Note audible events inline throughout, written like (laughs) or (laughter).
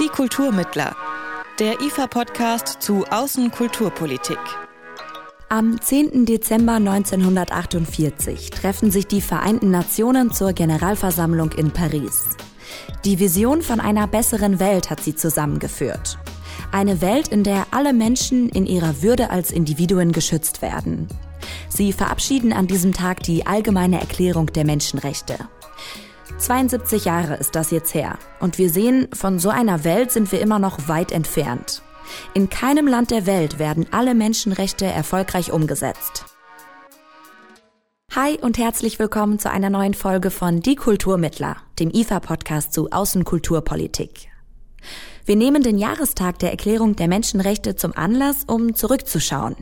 Die Kulturmittler. Der IFA-Podcast zu Außenkulturpolitik. Am 10. Dezember 1948 treffen sich die Vereinten Nationen zur Generalversammlung in Paris. Die Vision von einer besseren Welt hat sie zusammengeführt. Eine Welt, in der alle Menschen in ihrer Würde als Individuen geschützt werden. Sie verabschieden an diesem Tag die Allgemeine Erklärung der Menschenrechte. 72 Jahre ist das jetzt her. Und wir sehen, von so einer Welt sind wir immer noch weit entfernt. In keinem Land der Welt werden alle Menschenrechte erfolgreich umgesetzt. Hi und herzlich willkommen zu einer neuen Folge von Die Kulturmittler, dem IFA-Podcast zu Außenkulturpolitik. Wir nehmen den Jahrestag der Erklärung der Menschenrechte zum Anlass, um zurückzuschauen.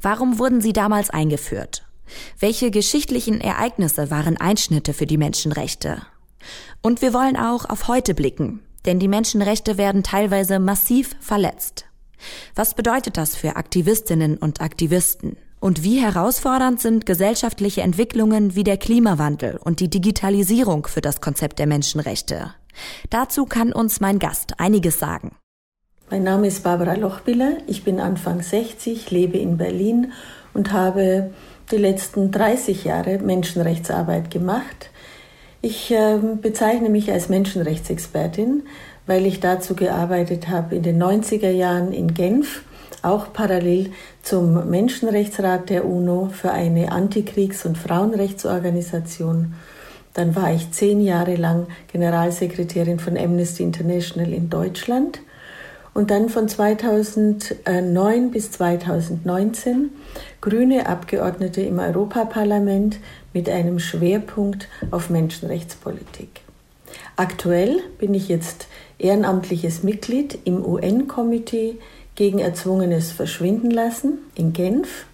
Warum wurden sie damals eingeführt? Welche geschichtlichen Ereignisse waren Einschnitte für die Menschenrechte? Und wir wollen auch auf heute blicken, denn die Menschenrechte werden teilweise massiv verletzt. Was bedeutet das für Aktivistinnen und Aktivisten? Und wie herausfordernd sind gesellschaftliche Entwicklungen wie der Klimawandel und die Digitalisierung für das Konzept der Menschenrechte? Dazu kann uns mein Gast einiges sagen. Mein Name ist Barbara Lochbiller, ich bin Anfang 60, lebe in Berlin und habe die letzten 30 Jahre Menschenrechtsarbeit gemacht. Ich äh, bezeichne mich als Menschenrechtsexpertin, weil ich dazu gearbeitet habe in den 90er Jahren in Genf, auch parallel zum Menschenrechtsrat der UNO für eine Antikriegs- und Frauenrechtsorganisation. Dann war ich zehn Jahre lang Generalsekretärin von Amnesty International in Deutschland und dann von 2009 bis 2019 grüne Abgeordnete im Europaparlament mit einem Schwerpunkt auf Menschenrechtspolitik. Aktuell bin ich jetzt ehrenamtliches Mitglied im UN-Komitee gegen erzwungenes Verschwindenlassen in Genf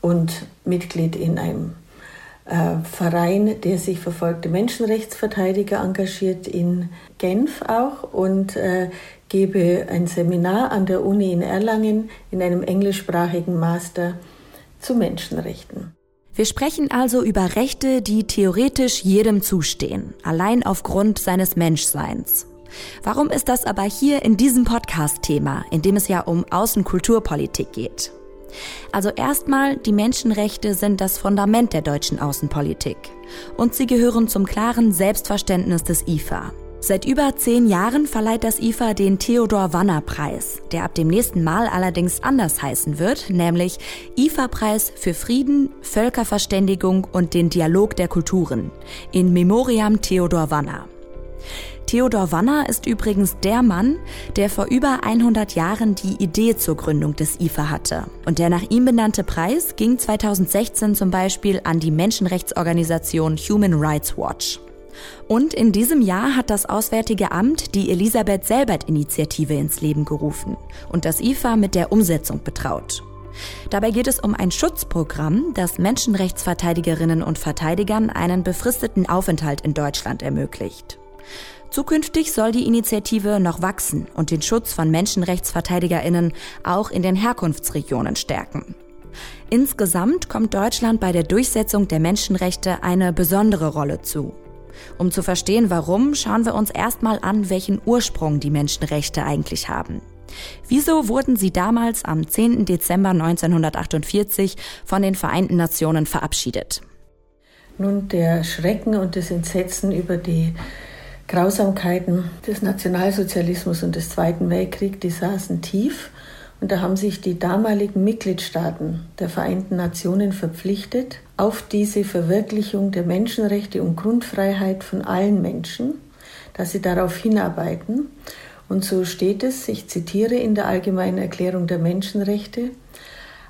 und Mitglied in einem Verein, der sich verfolgte Menschenrechtsverteidiger engagiert in Genf auch und äh, gebe ein Seminar an der Uni in Erlangen in einem englischsprachigen Master zu Menschenrechten. Wir sprechen also über Rechte, die theoretisch jedem zustehen, allein aufgrund seines Menschseins. Warum ist das aber hier in diesem Podcast Thema, in dem es ja um Außenkulturpolitik geht? Also erstmal, die Menschenrechte sind das Fundament der deutschen Außenpolitik und sie gehören zum klaren Selbstverständnis des IFA. Seit über zehn Jahren verleiht das IFA den Theodor Wanner Preis, der ab dem nächsten Mal allerdings anders heißen wird, nämlich IFA-Preis für Frieden, Völkerverständigung und den Dialog der Kulturen in Memoriam Theodor Wanner. Theodor Wanner ist übrigens der Mann, der vor über 100 Jahren die Idee zur Gründung des IFA hatte. Und der nach ihm benannte Preis ging 2016 zum Beispiel an die Menschenrechtsorganisation Human Rights Watch. Und in diesem Jahr hat das Auswärtige Amt die Elisabeth Selbert-Initiative ins Leben gerufen und das IFA mit der Umsetzung betraut. Dabei geht es um ein Schutzprogramm, das Menschenrechtsverteidigerinnen und Verteidigern einen befristeten Aufenthalt in Deutschland ermöglicht. Zukünftig soll die Initiative noch wachsen und den Schutz von Menschenrechtsverteidigerinnen auch in den Herkunftsregionen stärken. Insgesamt kommt Deutschland bei der Durchsetzung der Menschenrechte eine besondere Rolle zu. Um zu verstehen, warum, schauen wir uns erstmal an, welchen Ursprung die Menschenrechte eigentlich haben. Wieso wurden sie damals am 10. Dezember 1948 von den Vereinten Nationen verabschiedet? Nun, der Schrecken und das Entsetzen über die Grausamkeiten des Nationalsozialismus und des Zweiten Weltkriegs, die saßen tief. Und da haben sich die damaligen Mitgliedstaaten der Vereinten Nationen verpflichtet, auf diese Verwirklichung der Menschenrechte und Grundfreiheit von allen Menschen, dass sie darauf hinarbeiten. Und so steht es, ich zitiere in der Allgemeinen Erklärung der Menschenrechte,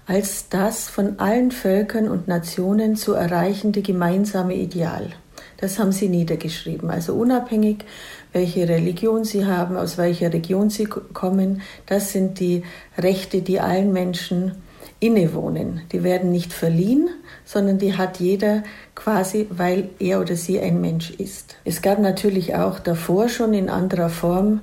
als das von allen Völkern und Nationen zu erreichende gemeinsame Ideal. Das haben sie niedergeschrieben. Also unabhängig, welche Religion sie haben, aus welcher Region sie kommen, das sind die Rechte, die allen Menschen innewohnen. Die werden nicht verliehen, sondern die hat jeder quasi, weil er oder sie ein Mensch ist. Es gab natürlich auch davor schon in anderer Form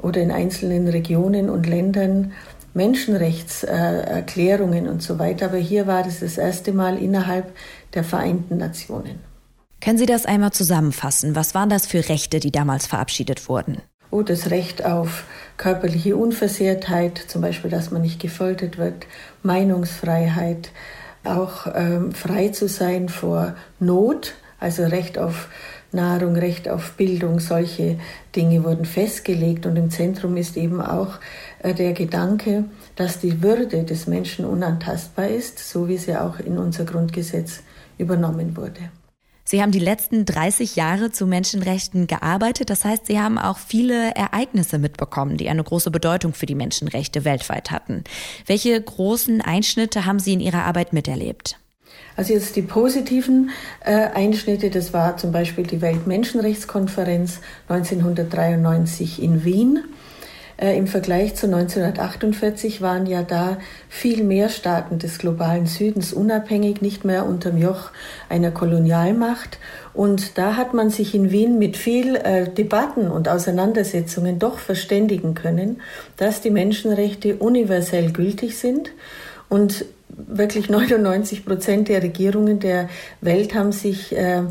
oder in einzelnen Regionen und Ländern Menschenrechtserklärungen und so weiter, aber hier war es das erste Mal innerhalb der Vereinten Nationen. Können Sie das einmal zusammenfassen? Was waren das für Rechte, die damals verabschiedet wurden? wo das Recht auf körperliche Unversehrtheit, zum Beispiel, dass man nicht gefoltert wird, Meinungsfreiheit, auch ähm, frei zu sein vor Not, also Recht auf Nahrung, Recht auf Bildung, solche Dinge wurden festgelegt. Und im Zentrum ist eben auch äh, der Gedanke, dass die Würde des Menschen unantastbar ist, so wie sie auch in unser Grundgesetz übernommen wurde. Sie haben die letzten 30 Jahre zu Menschenrechten gearbeitet. Das heißt, Sie haben auch viele Ereignisse mitbekommen, die eine große Bedeutung für die Menschenrechte weltweit hatten. Welche großen Einschnitte haben Sie in Ihrer Arbeit miterlebt? Also jetzt die positiven äh, Einschnitte, das war zum Beispiel die Weltmenschenrechtskonferenz 1993 in Wien. Äh, Im Vergleich zu 1948 waren ja da viel mehr Staaten des globalen Südens unabhängig, nicht mehr unter dem Joch einer Kolonialmacht. Und da hat man sich in Wien mit viel äh, Debatten und Auseinandersetzungen doch verständigen können, dass die Menschenrechte universell gültig sind und wirklich 99 Prozent der Regierungen der Welt haben sich äh,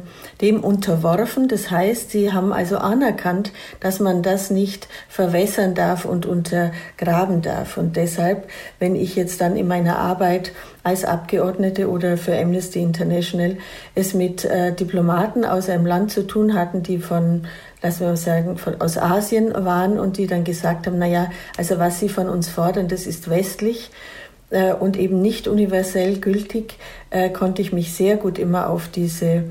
dem unterworfen. Das heißt, sie haben also anerkannt, dass man das nicht verwässern darf und untergraben darf. Und deshalb, wenn ich jetzt dann in meiner Arbeit als Abgeordnete oder für Amnesty International es mit äh, Diplomaten aus einem Land zu tun hatten, die von lassen wir mal sagen, von, aus Asien waren und die dann gesagt haben, na ja, also was sie von uns fordern, das ist westlich äh, und eben nicht universell gültig, äh, konnte ich mich sehr gut immer auf diese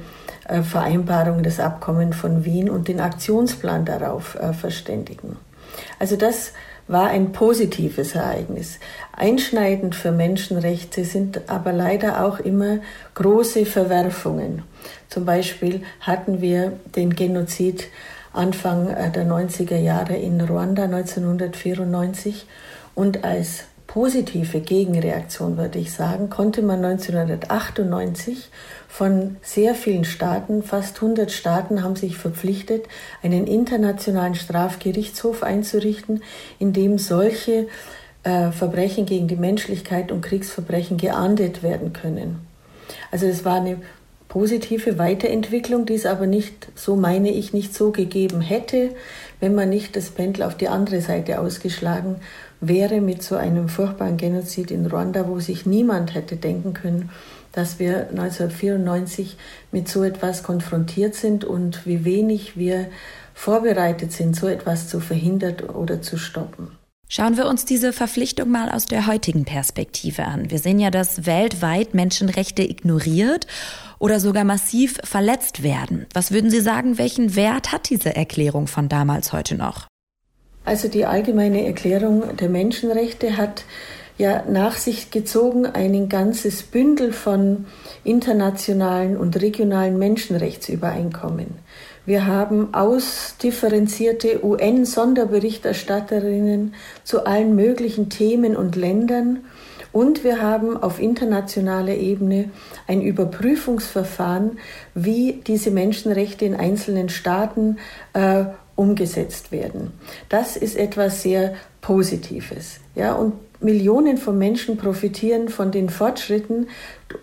äh, Vereinbarung des Abkommen von Wien und den Aktionsplan darauf verständigen. Also das war ein positives Ereignis. Einschneidend für Menschenrechte sind aber leider auch immer große Verwerfungen. Zum Beispiel hatten wir den Genozid Anfang der 90er Jahre in Ruanda 1994 und als positive Gegenreaktion, würde ich sagen, konnte man 1998 von sehr vielen Staaten, fast 100 Staaten haben sich verpflichtet, einen internationalen Strafgerichtshof einzurichten, in dem solche äh, Verbrechen gegen die Menschlichkeit und Kriegsverbrechen geahndet werden können. Also es war eine positive Weiterentwicklung, die es aber nicht, so meine ich, nicht so gegeben hätte, wenn man nicht das Pendel auf die andere Seite ausgeschlagen wäre mit so einem furchtbaren Genozid in Ruanda, wo sich niemand hätte denken können, dass wir 1994 mit so etwas konfrontiert sind und wie wenig wir vorbereitet sind, so etwas zu verhindern oder zu stoppen. Schauen wir uns diese Verpflichtung mal aus der heutigen Perspektive an. Wir sehen ja, dass weltweit Menschenrechte ignoriert oder sogar massiv verletzt werden. Was würden Sie sagen, welchen Wert hat diese Erklärung von damals heute noch? Also die allgemeine Erklärung der Menschenrechte hat ja nach sich gezogen ein ganzes Bündel von internationalen und regionalen Menschenrechtsübereinkommen. Wir haben ausdifferenzierte UN-Sonderberichterstatterinnen zu allen möglichen Themen und Ländern und wir haben auf internationaler Ebene ein Überprüfungsverfahren, wie diese Menschenrechte in einzelnen Staaten äh, umgesetzt werden. Das ist etwas sehr Positives. Ja, und Millionen von Menschen profitieren von den Fortschritten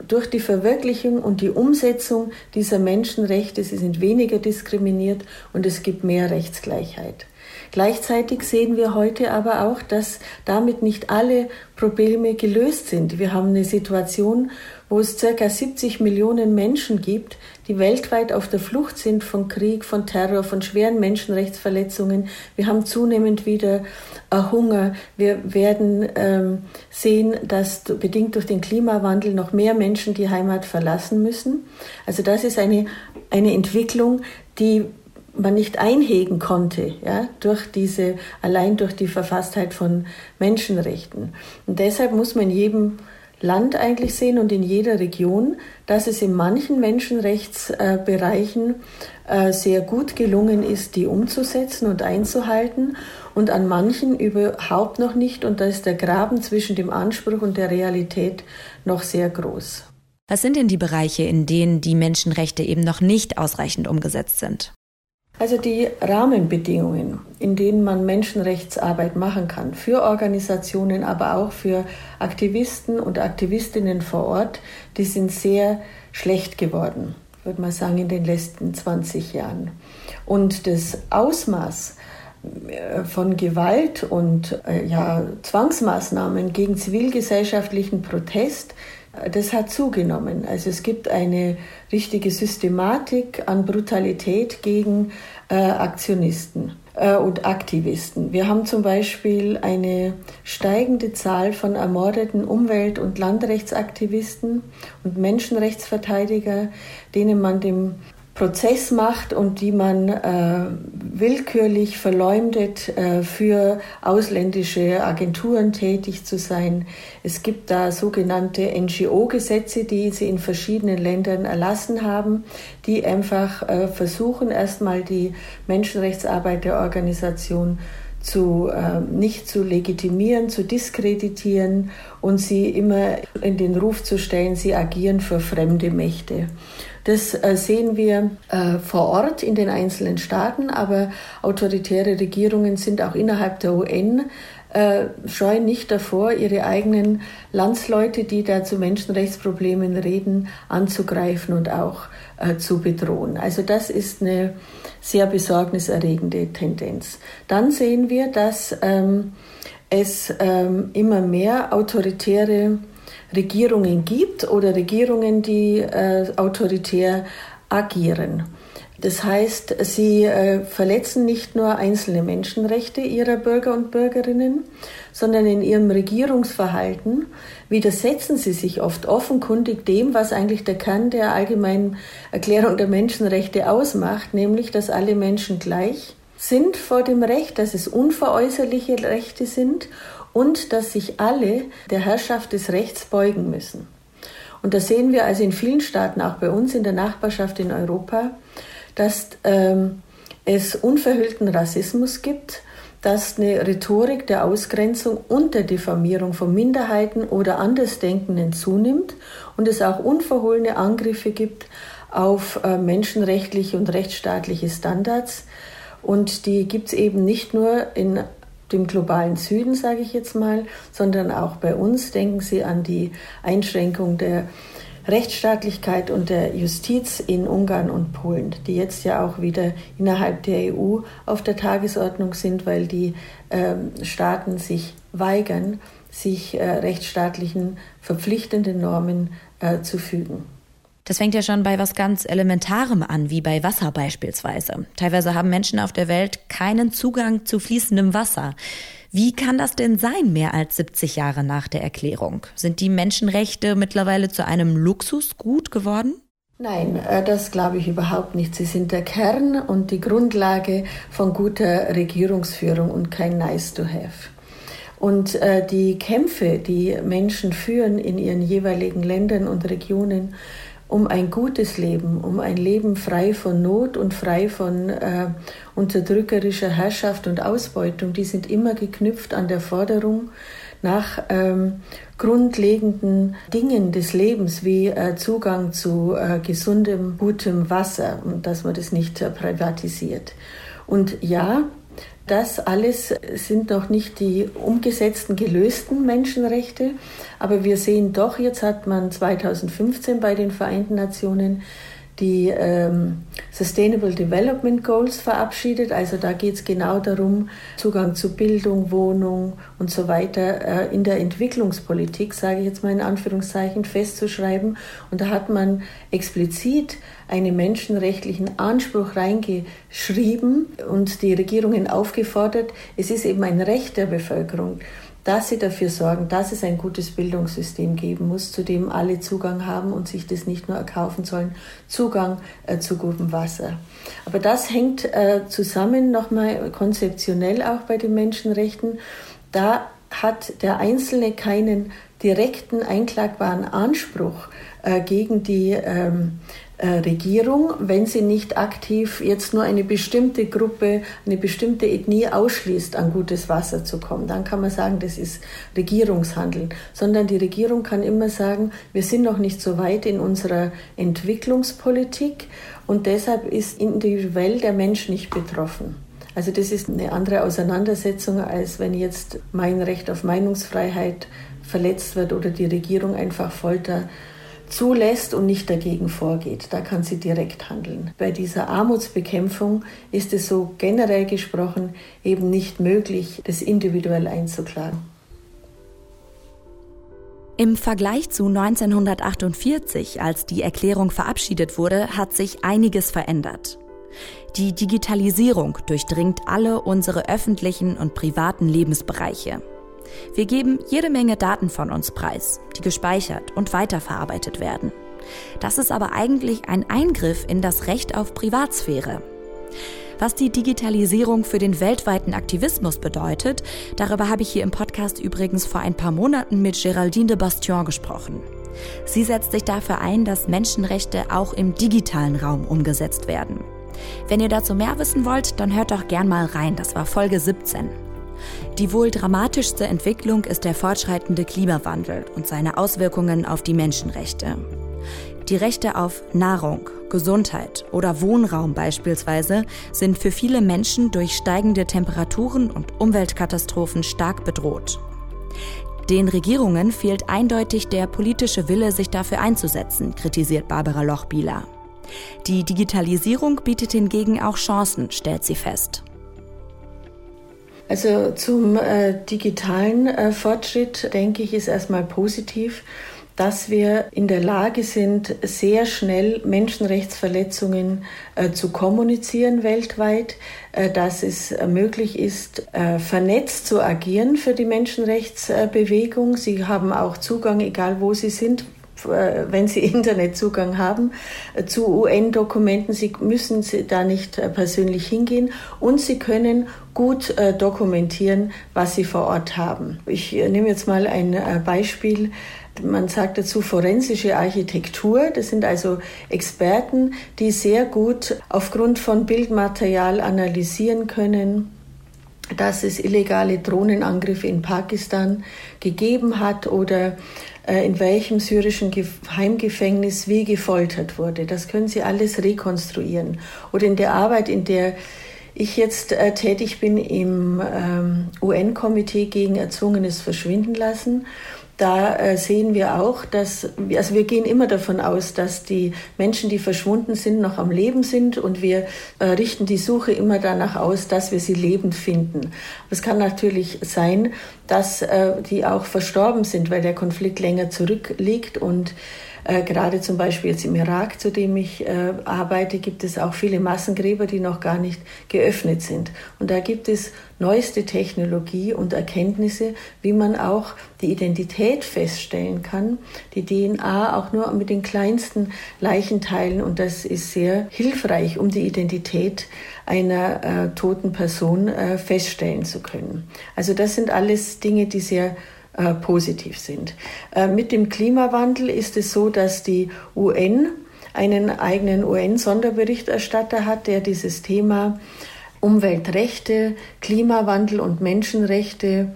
durch die Verwirklichung und die Umsetzung dieser Menschenrechte. Sie sind weniger diskriminiert und es gibt mehr Rechtsgleichheit. Gleichzeitig sehen wir heute aber auch, dass damit nicht alle Probleme gelöst sind. Wir haben eine Situation, wo es circa 70 Millionen Menschen gibt, die weltweit auf der Flucht sind von Krieg, von Terror, von schweren Menschenrechtsverletzungen. Wir haben zunehmend wieder äh, Hunger. Wir werden ähm, sehen, dass bedingt durch den Klimawandel noch mehr Menschen die Heimat verlassen müssen. Also das ist eine, eine Entwicklung, die man nicht einhegen konnte, ja, durch diese, allein durch die Verfasstheit von Menschenrechten. Und deshalb muss man jedem Land eigentlich sehen und in jeder Region, dass es in manchen Menschenrechtsbereichen äh, sehr gut gelungen ist, die umzusetzen und einzuhalten und an manchen überhaupt noch nicht. Und da ist der Graben zwischen dem Anspruch und der Realität noch sehr groß. Was sind denn die Bereiche, in denen die Menschenrechte eben noch nicht ausreichend umgesetzt sind? Also die Rahmenbedingungen, in denen man Menschenrechtsarbeit machen kann, für Organisationen, aber auch für Aktivisten und Aktivistinnen vor Ort, die sind sehr schlecht geworden, würde man sagen, in den letzten 20 Jahren. Und das Ausmaß äh, von Gewalt und äh, ja, Zwangsmaßnahmen gegen zivilgesellschaftlichen Protest, das hat zugenommen. Also es gibt eine richtige Systematik an Brutalität gegen äh, Aktionisten äh, und Aktivisten. Wir haben zum Beispiel eine steigende Zahl von ermordeten Umwelt- und Landrechtsaktivisten und Menschenrechtsverteidiger, denen man dem Prozess macht und die man äh, willkürlich verleumdet, äh, für ausländische Agenturen tätig zu sein. Es gibt da sogenannte NGO-Gesetze, die sie in verschiedenen Ländern erlassen haben, die einfach äh, versuchen, erstmal die Menschenrechtsarbeit der Organisation zu, äh, nicht zu legitimieren, zu diskreditieren und sie immer in den Ruf zu stellen, sie agieren für fremde Mächte. Das äh, sehen wir äh, vor Ort in den einzelnen Staaten, aber autoritäre Regierungen sind auch innerhalb der UN äh, scheuen nicht davor, ihre eigenen Landsleute, die da zu Menschenrechtsproblemen reden, anzugreifen und auch äh, zu bedrohen. Also das ist eine sehr besorgniserregende Tendenz. Dann sehen wir, dass ähm, es ähm, immer mehr autoritäre Regierungen gibt oder Regierungen, die äh, autoritär agieren. Das heißt, sie äh, verletzen nicht nur einzelne Menschenrechte ihrer Bürger und Bürgerinnen, sondern in ihrem Regierungsverhalten widersetzen sie sich oft offenkundig dem, was eigentlich der Kern der allgemeinen Erklärung der Menschenrechte ausmacht, nämlich dass alle Menschen gleich sind vor dem Recht, dass es unveräußerliche Rechte sind und dass sich alle der Herrschaft des Rechts beugen müssen. Und da sehen wir also in vielen Staaten, auch bei uns in der Nachbarschaft in Europa, dass ähm, es unverhüllten Rassismus gibt, dass eine Rhetorik der Ausgrenzung und der Diffamierung von Minderheiten oder Andersdenkenden zunimmt und es auch unverhohlene Angriffe gibt auf äh, menschenrechtliche und rechtsstaatliche Standards. Und die gibt es eben nicht nur in dem globalen Süden, sage ich jetzt mal, sondern auch bei uns. Denken Sie an die Einschränkung der Rechtsstaatlichkeit und der Justiz in Ungarn und Polen, die jetzt ja auch wieder innerhalb der EU auf der Tagesordnung sind, weil die äh, Staaten sich weigern, sich äh, rechtsstaatlichen verpflichtenden Normen äh, zu fügen. Das fängt ja schon bei was ganz Elementarem an, wie bei Wasser beispielsweise. Teilweise haben Menschen auf der Welt keinen Zugang zu fließendem Wasser. Wie kann das denn sein, mehr als 70 Jahre nach der Erklärung? Sind die Menschenrechte mittlerweile zu einem Luxusgut geworden? Nein, äh, das glaube ich überhaupt nicht. Sie sind der Kern und die Grundlage von guter Regierungsführung und kein Nice to have. Und äh, die Kämpfe, die Menschen führen in ihren jeweiligen Ländern und Regionen, um ein gutes Leben, um ein Leben frei von Not und frei von äh, unterdrückerischer Herrschaft und Ausbeutung, die sind immer geknüpft an der Forderung nach ähm, grundlegenden Dingen des Lebens wie äh, Zugang zu äh, gesundem, gutem Wasser und dass man das nicht äh, privatisiert. Und ja, das alles sind noch nicht die umgesetzten, gelösten Menschenrechte, aber wir sehen doch, jetzt hat man 2015 bei den Vereinten Nationen die ähm, Sustainable Development Goals verabschiedet. Also da geht es genau darum, Zugang zu Bildung, Wohnung und so weiter äh, in der Entwicklungspolitik, sage ich jetzt mal in Anführungszeichen, festzuschreiben. Und da hat man explizit einen menschenrechtlichen Anspruch reingeschrieben und die Regierungen aufgefordert, es ist eben ein Recht der Bevölkerung, dass sie dafür sorgen, dass es ein gutes Bildungssystem geben muss, zu dem alle Zugang haben und sich das nicht nur erkaufen sollen, Zugang äh, zu gutem Wasser. Aber das hängt äh, zusammen nochmal konzeptionell auch bei den Menschenrechten. Da hat der Einzelne keinen direkten einklagbaren Anspruch äh, gegen die ähm, äh, Regierung, wenn sie nicht aktiv jetzt nur eine bestimmte Gruppe, eine bestimmte Ethnie ausschließt, an gutes Wasser zu kommen. Dann kann man sagen, das ist Regierungshandeln. Sondern die Regierung kann immer sagen, wir sind noch nicht so weit in unserer Entwicklungspolitik und deshalb ist individuell der Mensch nicht betroffen. Also das ist eine andere Auseinandersetzung, als wenn jetzt mein Recht auf Meinungsfreiheit verletzt wird oder die Regierung einfach Folter zulässt und nicht dagegen vorgeht. Da kann sie direkt handeln. Bei dieser Armutsbekämpfung ist es so generell gesprochen eben nicht möglich, das individuell einzuklagen. Im Vergleich zu 1948, als die Erklärung verabschiedet wurde, hat sich einiges verändert. Die Digitalisierung durchdringt alle unsere öffentlichen und privaten Lebensbereiche. Wir geben jede Menge Daten von uns preis, die gespeichert und weiterverarbeitet werden. Das ist aber eigentlich ein Eingriff in das Recht auf Privatsphäre. Was die Digitalisierung für den weltweiten Aktivismus bedeutet, darüber habe ich hier im Podcast übrigens vor ein paar Monaten mit Geraldine de Bastion gesprochen. Sie setzt sich dafür ein, dass Menschenrechte auch im digitalen Raum umgesetzt werden. Wenn ihr dazu mehr wissen wollt, dann hört doch gern mal rein. Das war Folge 17. Die wohl dramatischste Entwicklung ist der fortschreitende Klimawandel und seine Auswirkungen auf die Menschenrechte. Die Rechte auf Nahrung, Gesundheit oder Wohnraum beispielsweise sind für viele Menschen durch steigende Temperaturen und Umweltkatastrophen stark bedroht. Den Regierungen fehlt eindeutig der politische Wille, sich dafür einzusetzen, kritisiert Barbara Lochbieler. Die Digitalisierung bietet hingegen auch Chancen, stellt sie fest. Also zum äh, digitalen äh, Fortschritt denke ich ist erstmal positiv, dass wir in der Lage sind, sehr schnell Menschenrechtsverletzungen äh, zu kommunizieren weltweit, äh, dass es äh, möglich ist, äh, vernetzt zu agieren für die Menschenrechtsbewegung. Sie haben auch Zugang, egal wo sie sind, wenn Sie (laughs) Internetzugang haben äh, zu UN-Dokumenten. Sie müssen da nicht äh, persönlich hingehen und Sie können gut dokumentieren, was Sie vor Ort haben. Ich nehme jetzt mal ein Beispiel. Man sagt dazu forensische Architektur. Das sind also Experten, die sehr gut aufgrund von Bildmaterial analysieren können, dass es illegale Drohnenangriffe in Pakistan gegeben hat oder äh, in welchem syrischen Heimgefängnis wie gefoltert wurde. Das können Sie alles rekonstruieren. Oder in der Arbeit, in der ich jetzt äh, tätig bin im ähm, UN-Komitee gegen erzwungenes Verschwinden lassen da äh, sehen wir auch, dass, also wir gehen immer davon aus, dass die Menschen, die verschwunden sind, noch am Leben sind und wir äh, richten die Suche immer danach aus, dass wir sie lebend finden. es kann natürlich sein, dass äh, die auch verstorben sind, weil der Konflikt länger zurückliegt und äh, gerade zum Beispiel jetzt im Irak, zu dem ich äh, arbeite, gibt es auch viele Massengräber, die noch gar nicht geöffnet sind. Und da gibt es neueste Technologie und Erkenntnisse, wie man auch die Identität feststellen kann, die DNA auch nur mit den kleinsten Leichenteilen. Und das ist sehr hilfreich, um die Identität einer äh, toten Person äh, feststellen zu können. Also das sind alles Dinge, die sehr äh, positiv sind. Äh, mit dem Klimawandel ist es so, dass die UN einen eigenen UN-Sonderberichterstatter hat, der dieses Thema Umweltrechte, Klimawandel und Menschenrechte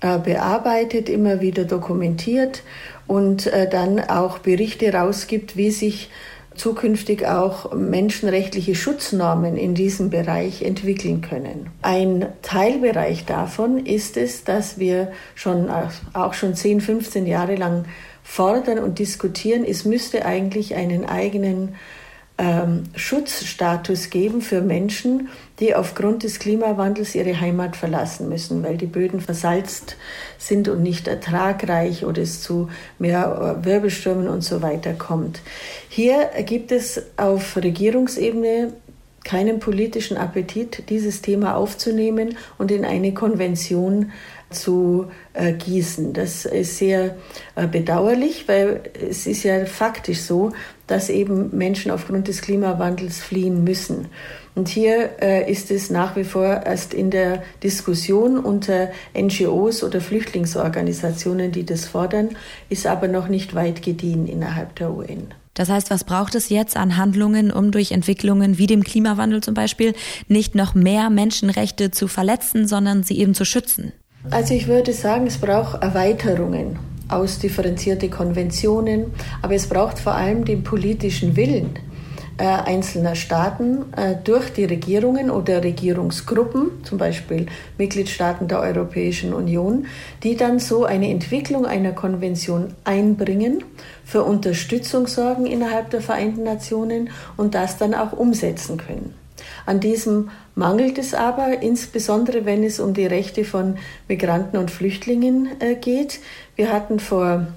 äh, bearbeitet, immer wieder dokumentiert und dann auch Berichte rausgibt, wie sich zukünftig auch menschenrechtliche Schutznormen in diesem Bereich entwickeln können. Ein Teilbereich davon ist es, dass wir schon auch schon 10, 15 Jahre lang fordern und diskutieren, es müsste eigentlich einen eigenen ähm, Schutzstatus geben für Menschen, die aufgrund des Klimawandels ihre Heimat verlassen müssen, weil die Böden versalzt sind und nicht ertragreich oder es zu mehr äh, Wirbelstürmen und so weiter kommt. Hier gibt es auf Regierungsebene keinen politischen Appetit, dieses Thema aufzunehmen und in eine Konvention zu äh, gießen. Das ist sehr äh, bedauerlich, weil es ist ja faktisch so, dass eben Menschen aufgrund des Klimawandels fliehen müssen. Und hier äh, ist es nach wie vor erst in der Diskussion unter NGOs oder Flüchtlingsorganisationen, die das fordern, ist aber noch nicht weit gediehen innerhalb der UN. Das heißt, was braucht es jetzt an Handlungen, um durch Entwicklungen wie dem Klimawandel zum Beispiel nicht noch mehr Menschenrechte zu verletzen, sondern sie eben zu schützen? Also ich würde sagen, es braucht Erweiterungen ausdifferenzierte Konventionen, aber es braucht vor allem den politischen Willen, äh, einzelner Staaten äh, durch die Regierungen oder Regierungsgruppen, zum Beispiel Mitgliedstaaten der Europäischen Union, die dann so eine Entwicklung einer Konvention einbringen, für Unterstützung sorgen innerhalb der Vereinten Nationen und das dann auch umsetzen können. An diesem mangelt es aber, insbesondere wenn es um die Rechte von Migranten und Flüchtlingen äh, geht. Wir hatten vor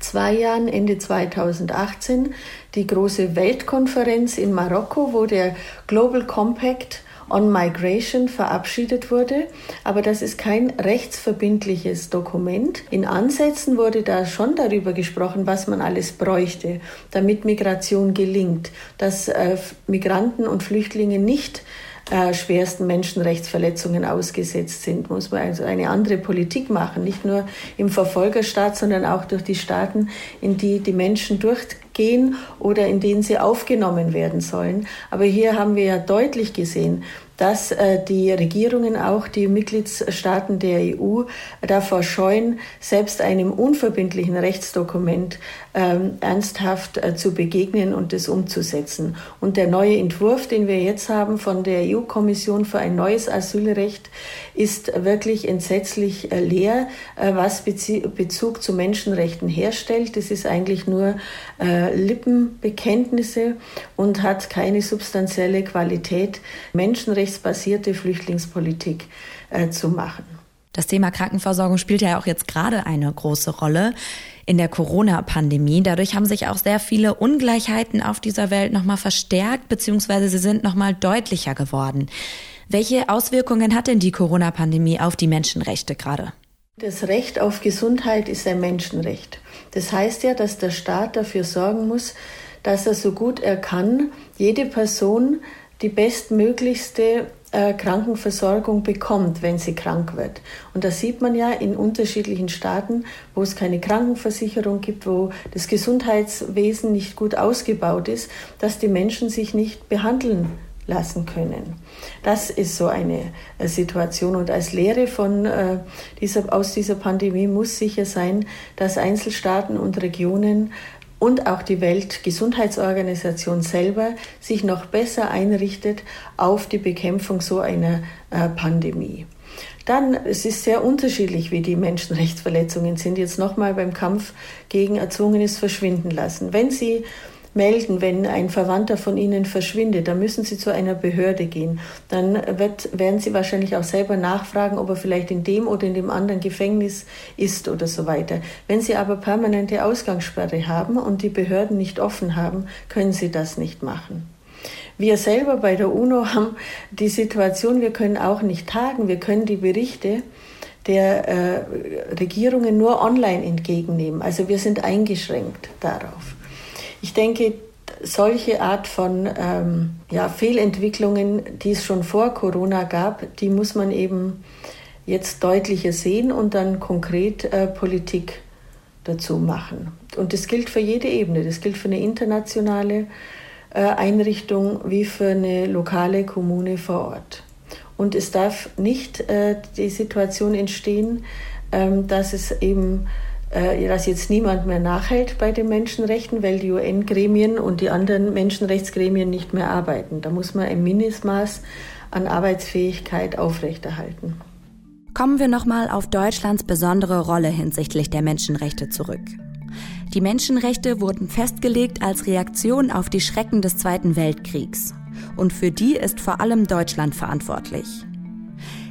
zwei Jahren, Ende 2018, die große Weltkonferenz in Marokko, wo der Global Compact on Migration verabschiedet wurde. Aber das ist kein rechtsverbindliches Dokument. In Ansätzen wurde da schon darüber gesprochen, was man alles bräuchte, damit Migration gelingt, dass äh, Migranten und Flüchtlinge nicht äh, schwersten Menschenrechtsverletzungen ausgesetzt sind. Muss man also eine andere Politik machen, nicht nur im Verfolgerstaat, sondern auch durch die Staaten, in die die Menschen durchgehen oder in denen sie aufgenommen werden sollen. Aber hier haben wir ja deutlich gesehen, dass äh, die Regierungen, auch die Mitgliedstaaten der EU, davor scheuen, selbst einem unverbindlichen Rechtsdokument ähm, ernsthaft äh, zu begegnen und es umzusetzen. Und der neue Entwurf, den wir jetzt haben von der EU-Kommission für ein neues Asylrecht, ist wirklich entsetzlich äh, leer, äh, was Bezug zu Menschenrechten herstellt. Es ist eigentlich nur Lippenbekenntnisse und hat keine substanzielle Qualität, menschenrechtsbasierte Flüchtlingspolitik zu machen. Das Thema Krankenversorgung spielt ja auch jetzt gerade eine große Rolle in der Corona-Pandemie. Dadurch haben sich auch sehr viele Ungleichheiten auf dieser Welt nochmal verstärkt, beziehungsweise sie sind nochmal deutlicher geworden. Welche Auswirkungen hat denn die Corona-Pandemie auf die Menschenrechte gerade? Das Recht auf Gesundheit ist ein Menschenrecht. Das heißt ja, dass der Staat dafür sorgen muss, dass er so gut er kann, jede Person die bestmöglichste äh, Krankenversorgung bekommt, wenn sie krank wird. Und das sieht man ja in unterschiedlichen Staaten, wo es keine Krankenversicherung gibt, wo das Gesundheitswesen nicht gut ausgebaut ist, dass die Menschen sich nicht behandeln lassen können. Das ist so eine äh, Situation. Und als Lehre von äh, dieser, aus dieser Pandemie muss sicher sein, dass Einzelstaaten und Regionen und auch die Weltgesundheitsorganisation selber sich noch besser einrichtet auf die Bekämpfung so einer äh, Pandemie. Dann, es ist sehr unterschiedlich, wie die Menschenrechtsverletzungen sind. Jetzt nochmal beim Kampf gegen erzwungenes Verschwinden lassen. Wenn Sie melden, wenn ein Verwandter von Ihnen verschwindet. Dann müssen Sie zu einer Behörde gehen. Dann wird, werden Sie wahrscheinlich auch selber nachfragen, ob er vielleicht in dem oder in dem anderen Gefängnis ist oder so weiter. Wenn Sie aber permanente Ausgangssperre haben und die Behörden nicht offen haben, können Sie das nicht machen. Wir selber bei der UNO (laughs) haben die Situation, wir können auch nicht tagen, wir können die Berichte der äh, Regierungen nur online entgegennehmen. Also wir sind eingeschränkt darauf. Ich denke, solche Art von ähm, ja, Fehlentwicklungen, die es schon vor Corona gab, die muss man eben jetzt deutlicher sehen und dann konkret äh, Politik dazu machen. Und das gilt für jede Ebene. Das gilt für eine internationale äh, Einrichtung wie für eine lokale Kommune vor Ort. Und es darf nicht äh, die Situation entstehen, ähm, dass es eben dass jetzt niemand mehr nachhält bei den Menschenrechten, weil die UN-Gremien und die anderen Menschenrechtsgremien nicht mehr arbeiten. Da muss man ein Mindestmaß an Arbeitsfähigkeit aufrechterhalten. Kommen wir nochmal auf Deutschlands besondere Rolle hinsichtlich der Menschenrechte zurück. Die Menschenrechte wurden festgelegt als Reaktion auf die Schrecken des Zweiten Weltkriegs. Und für die ist vor allem Deutschland verantwortlich.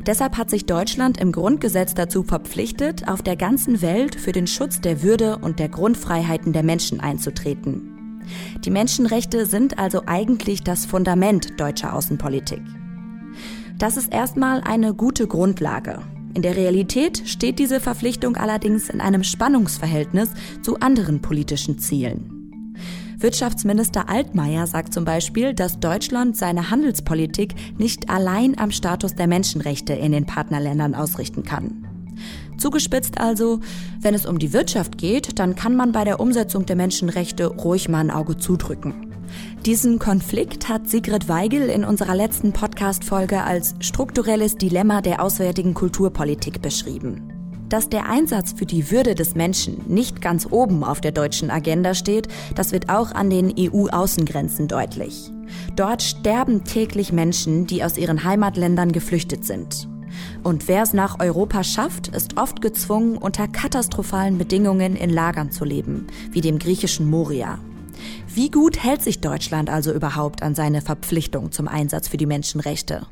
Deshalb hat sich Deutschland im Grundgesetz dazu verpflichtet, auf der ganzen Welt für den Schutz der Würde und der Grundfreiheiten der Menschen einzutreten. Die Menschenrechte sind also eigentlich das Fundament deutscher Außenpolitik. Das ist erstmal eine gute Grundlage. In der Realität steht diese Verpflichtung allerdings in einem Spannungsverhältnis zu anderen politischen Zielen. Wirtschaftsminister Altmaier sagt zum Beispiel, dass Deutschland seine Handelspolitik nicht allein am Status der Menschenrechte in den Partnerländern ausrichten kann. Zugespitzt also, wenn es um die Wirtschaft geht, dann kann man bei der Umsetzung der Menschenrechte ruhig mal ein Auge zudrücken. Diesen Konflikt hat Sigrid Weigel in unserer letzten Podcast-Folge als strukturelles Dilemma der auswärtigen Kulturpolitik beschrieben. Dass der Einsatz für die Würde des Menschen nicht ganz oben auf der deutschen Agenda steht, das wird auch an den EU-Außengrenzen deutlich. Dort sterben täglich Menschen, die aus ihren Heimatländern geflüchtet sind. Und wer es nach Europa schafft, ist oft gezwungen, unter katastrophalen Bedingungen in Lagern zu leben, wie dem griechischen Moria. Wie gut hält sich Deutschland also überhaupt an seine Verpflichtung zum Einsatz für die Menschenrechte?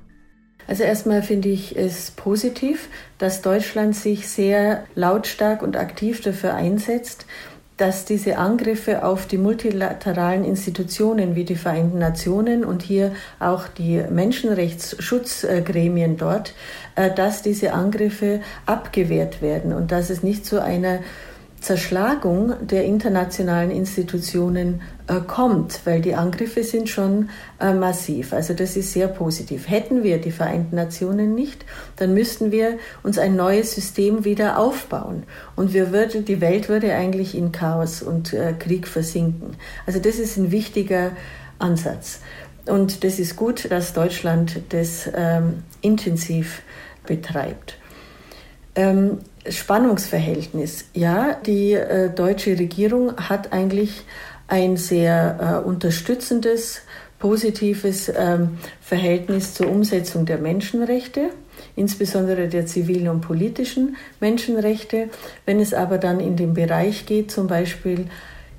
Also erstmal finde ich es positiv, dass Deutschland sich sehr lautstark und aktiv dafür einsetzt, dass diese Angriffe auf die multilateralen Institutionen wie die Vereinten Nationen und hier auch die Menschenrechtsschutzgremien dort, äh, dass diese Angriffe abgewehrt werden und dass es nicht zu einer Zerschlagung der internationalen Institutionen äh, kommt, weil die Angriffe sind schon äh, massiv. Also das ist sehr positiv. Hätten wir die Vereinten Nationen nicht, dann müssten wir uns ein neues System wieder aufbauen und wir würde, die Welt würde eigentlich in Chaos und äh, Krieg versinken. Also das ist ein wichtiger Ansatz. Und das ist gut, dass Deutschland das ähm, intensiv betreibt. Ähm, Spannungsverhältnis. Ja, die äh, deutsche Regierung hat eigentlich ein sehr äh, unterstützendes, positives ähm, Verhältnis zur Umsetzung der Menschenrechte, insbesondere der zivilen und politischen Menschenrechte. Wenn es aber dann in den Bereich geht, zum Beispiel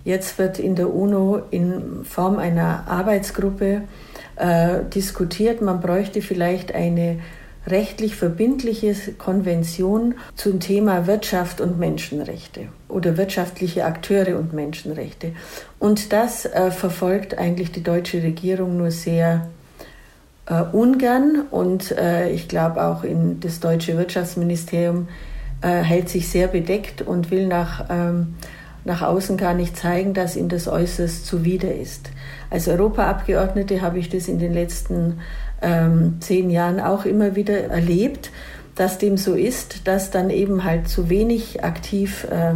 jetzt wird in der UNO in Form einer Arbeitsgruppe äh, diskutiert, man bräuchte vielleicht eine rechtlich verbindliche Konvention zum Thema Wirtschaft und Menschenrechte oder wirtschaftliche Akteure und Menschenrechte. Und das äh, verfolgt eigentlich die deutsche Regierung nur sehr äh, ungern und äh, ich glaube auch in das deutsche Wirtschaftsministerium äh, hält sich sehr bedeckt und will nach, ähm, nach außen gar nicht zeigen, dass ihm das äußerst zuwider ist. Als Europaabgeordnete habe ich das in den letzten ähm, zehn Jahren auch immer wieder erlebt, dass dem so ist, dass dann eben halt zu wenig aktiv äh,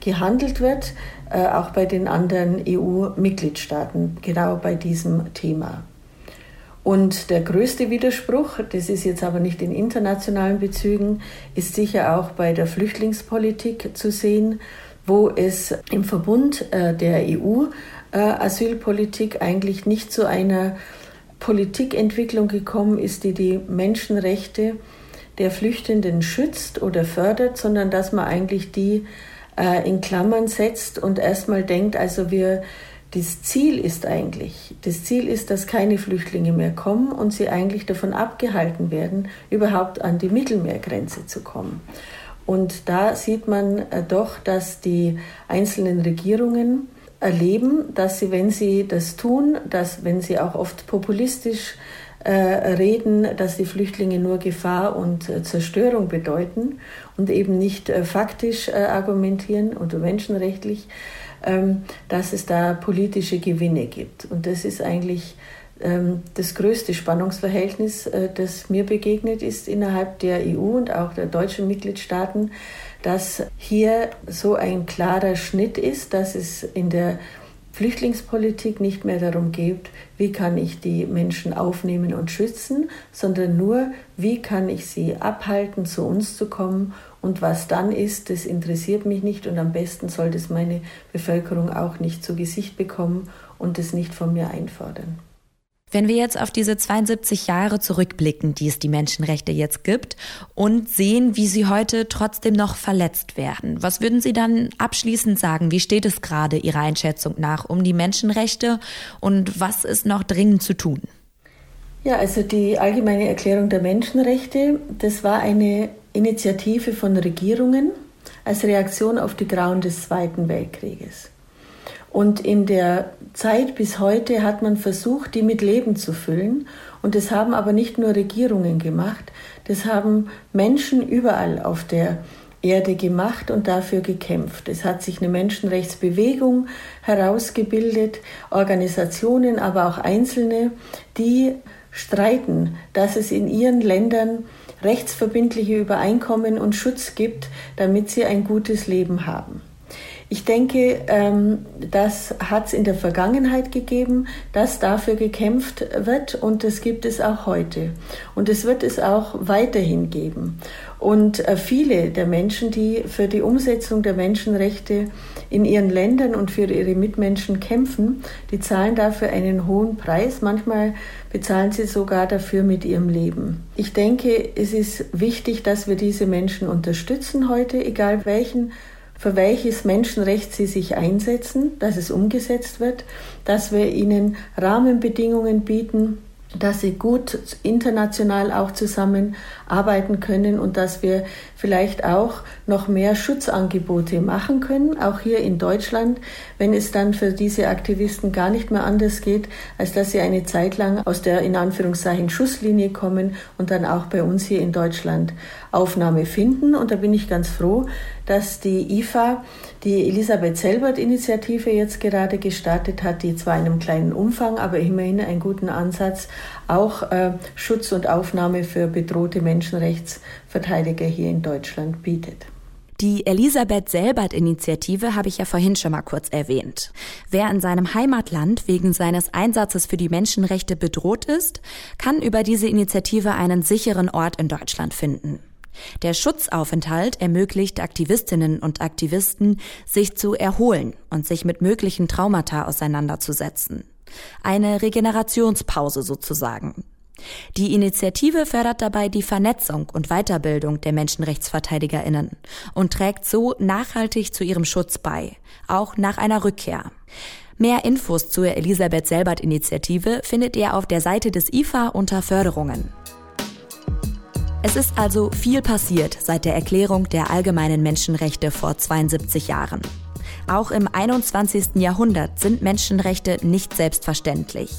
gehandelt wird, äh, auch bei den anderen EU-Mitgliedstaaten, genau bei diesem Thema. Und der größte Widerspruch, das ist jetzt aber nicht in internationalen Bezügen, ist sicher auch bei der Flüchtlingspolitik zu sehen, wo es im Verbund äh, der EU-Asylpolitik äh, eigentlich nicht zu einer Politikentwicklung gekommen ist, die die Menschenrechte der Flüchtenden schützt oder fördert, sondern dass man eigentlich die äh, in Klammern setzt und erstmal denkt, also wir, das Ziel ist eigentlich, das Ziel ist, dass keine Flüchtlinge mehr kommen und sie eigentlich davon abgehalten werden, überhaupt an die Mittelmeergrenze zu kommen. Und da sieht man äh, doch, dass die einzelnen Regierungen erleben, dass sie, wenn sie das tun, dass wenn sie auch oft populistisch äh, reden, dass die Flüchtlinge nur Gefahr und äh, Zerstörung bedeuten und eben nicht äh, faktisch argumentieren oder menschenrechtlich, ähm, dass es da politische Gewinne gibt. Und das ist eigentlich das größte Spannungsverhältnis, äh, das mir begegnet ist innerhalb der EU und auch der deutschen Mitgliedstaaten, dass hier so ein klarer Schnitt ist, dass es in der Flüchtlingspolitik nicht mehr darum geht, wie kann ich die Menschen aufnehmen und schützen, sondern nur, wie kann ich sie abhalten, zu uns zu kommen. Und was dann ist, das interessiert mich nicht und am besten soll das meine Bevölkerung auch nicht zu Gesicht bekommen und es nicht von mir einfordern. Wenn wir jetzt auf diese 72 Jahre zurückblicken, die es die Menschenrechte jetzt gibt und sehen, wie sie heute trotzdem noch verletzt werden, was würden Sie dann abschließend sagen? Wie steht es gerade Ihrer Einschätzung nach um die Menschenrechte und was ist noch dringend zu tun? Ja, also die allgemeine Erklärung der Menschenrechte, das war eine Initiative von Regierungen als Reaktion auf die Grauen des Zweiten Weltkrieges. Und in der Zeit bis heute hat man versucht, die mit Leben zu füllen. Und das haben aber nicht nur Regierungen gemacht, das haben Menschen überall auf der Erde gemacht und dafür gekämpft. Es hat sich eine Menschenrechtsbewegung herausgebildet, Organisationen, aber auch Einzelne, die streiten, dass es in ihren Ländern rechtsverbindliche Übereinkommen und Schutz gibt, damit sie ein gutes Leben haben. Ich denke, ähm, das hat es in der Vergangenheit gegeben, dass dafür gekämpft wird und das gibt es auch heute. Und es wird es auch weiterhin geben. Und äh, viele der Menschen, die für die Umsetzung der Menschenrechte in ihren Ländern und für ihre Mitmenschen kämpfen, die zahlen dafür einen hohen Preis. Manchmal bezahlen sie sogar dafür mit ihrem Leben. Ich denke, es ist wichtig, dass wir diese Menschen unterstützen heute, egal welchen für welches Menschenrecht sie sich einsetzen, dass es umgesetzt wird, dass wir ihnen Rahmenbedingungen bieten, dass sie gut international auch zusammenarbeiten können und dass wir vielleicht auch noch mehr Schutzangebote machen können, auch hier in Deutschland, wenn es dann für diese Aktivisten gar nicht mehr anders geht, als dass sie eine Zeit lang aus der in Anführungszeichen Schusslinie kommen und dann auch bei uns hier in Deutschland Aufnahme finden. Und da bin ich ganz froh, dass die IFA die Elisabeth Selbert-Initiative jetzt gerade gestartet hat, die zwar in einem kleinen Umfang, aber immerhin einen guten Ansatz auch äh, Schutz und Aufnahme für bedrohte Menschenrechtsverteidiger hier in Deutschland bietet. Die Elisabeth Selbert-Initiative habe ich ja vorhin schon mal kurz erwähnt. Wer in seinem Heimatland wegen seines Einsatzes für die Menschenrechte bedroht ist, kann über diese Initiative einen sicheren Ort in Deutschland finden. Der Schutzaufenthalt ermöglicht Aktivistinnen und Aktivisten, sich zu erholen und sich mit möglichen Traumata auseinanderzusetzen. Eine Regenerationspause sozusagen. Die Initiative fördert dabei die Vernetzung und Weiterbildung der Menschenrechtsverteidigerinnen und trägt so nachhaltig zu ihrem Schutz bei, auch nach einer Rückkehr. Mehr Infos zur Elisabeth Selbert Initiative findet ihr auf der Seite des IFA unter Förderungen. Es ist also viel passiert seit der Erklärung der allgemeinen Menschenrechte vor 72 Jahren. Auch im 21. Jahrhundert sind Menschenrechte nicht selbstverständlich.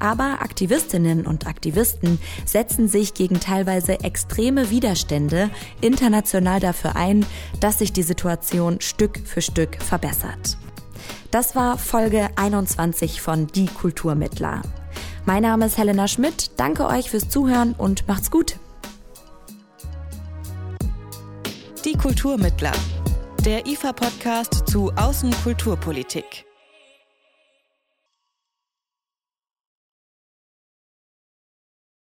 Aber Aktivistinnen und Aktivisten setzen sich gegen teilweise extreme Widerstände international dafür ein, dass sich die Situation Stück für Stück verbessert. Das war Folge 21 von Die Kulturmittler. Mein Name ist Helena Schmidt, danke euch fürs Zuhören und macht's gut. Die Kulturmittler, der IFA-Podcast zu Außenkulturpolitik.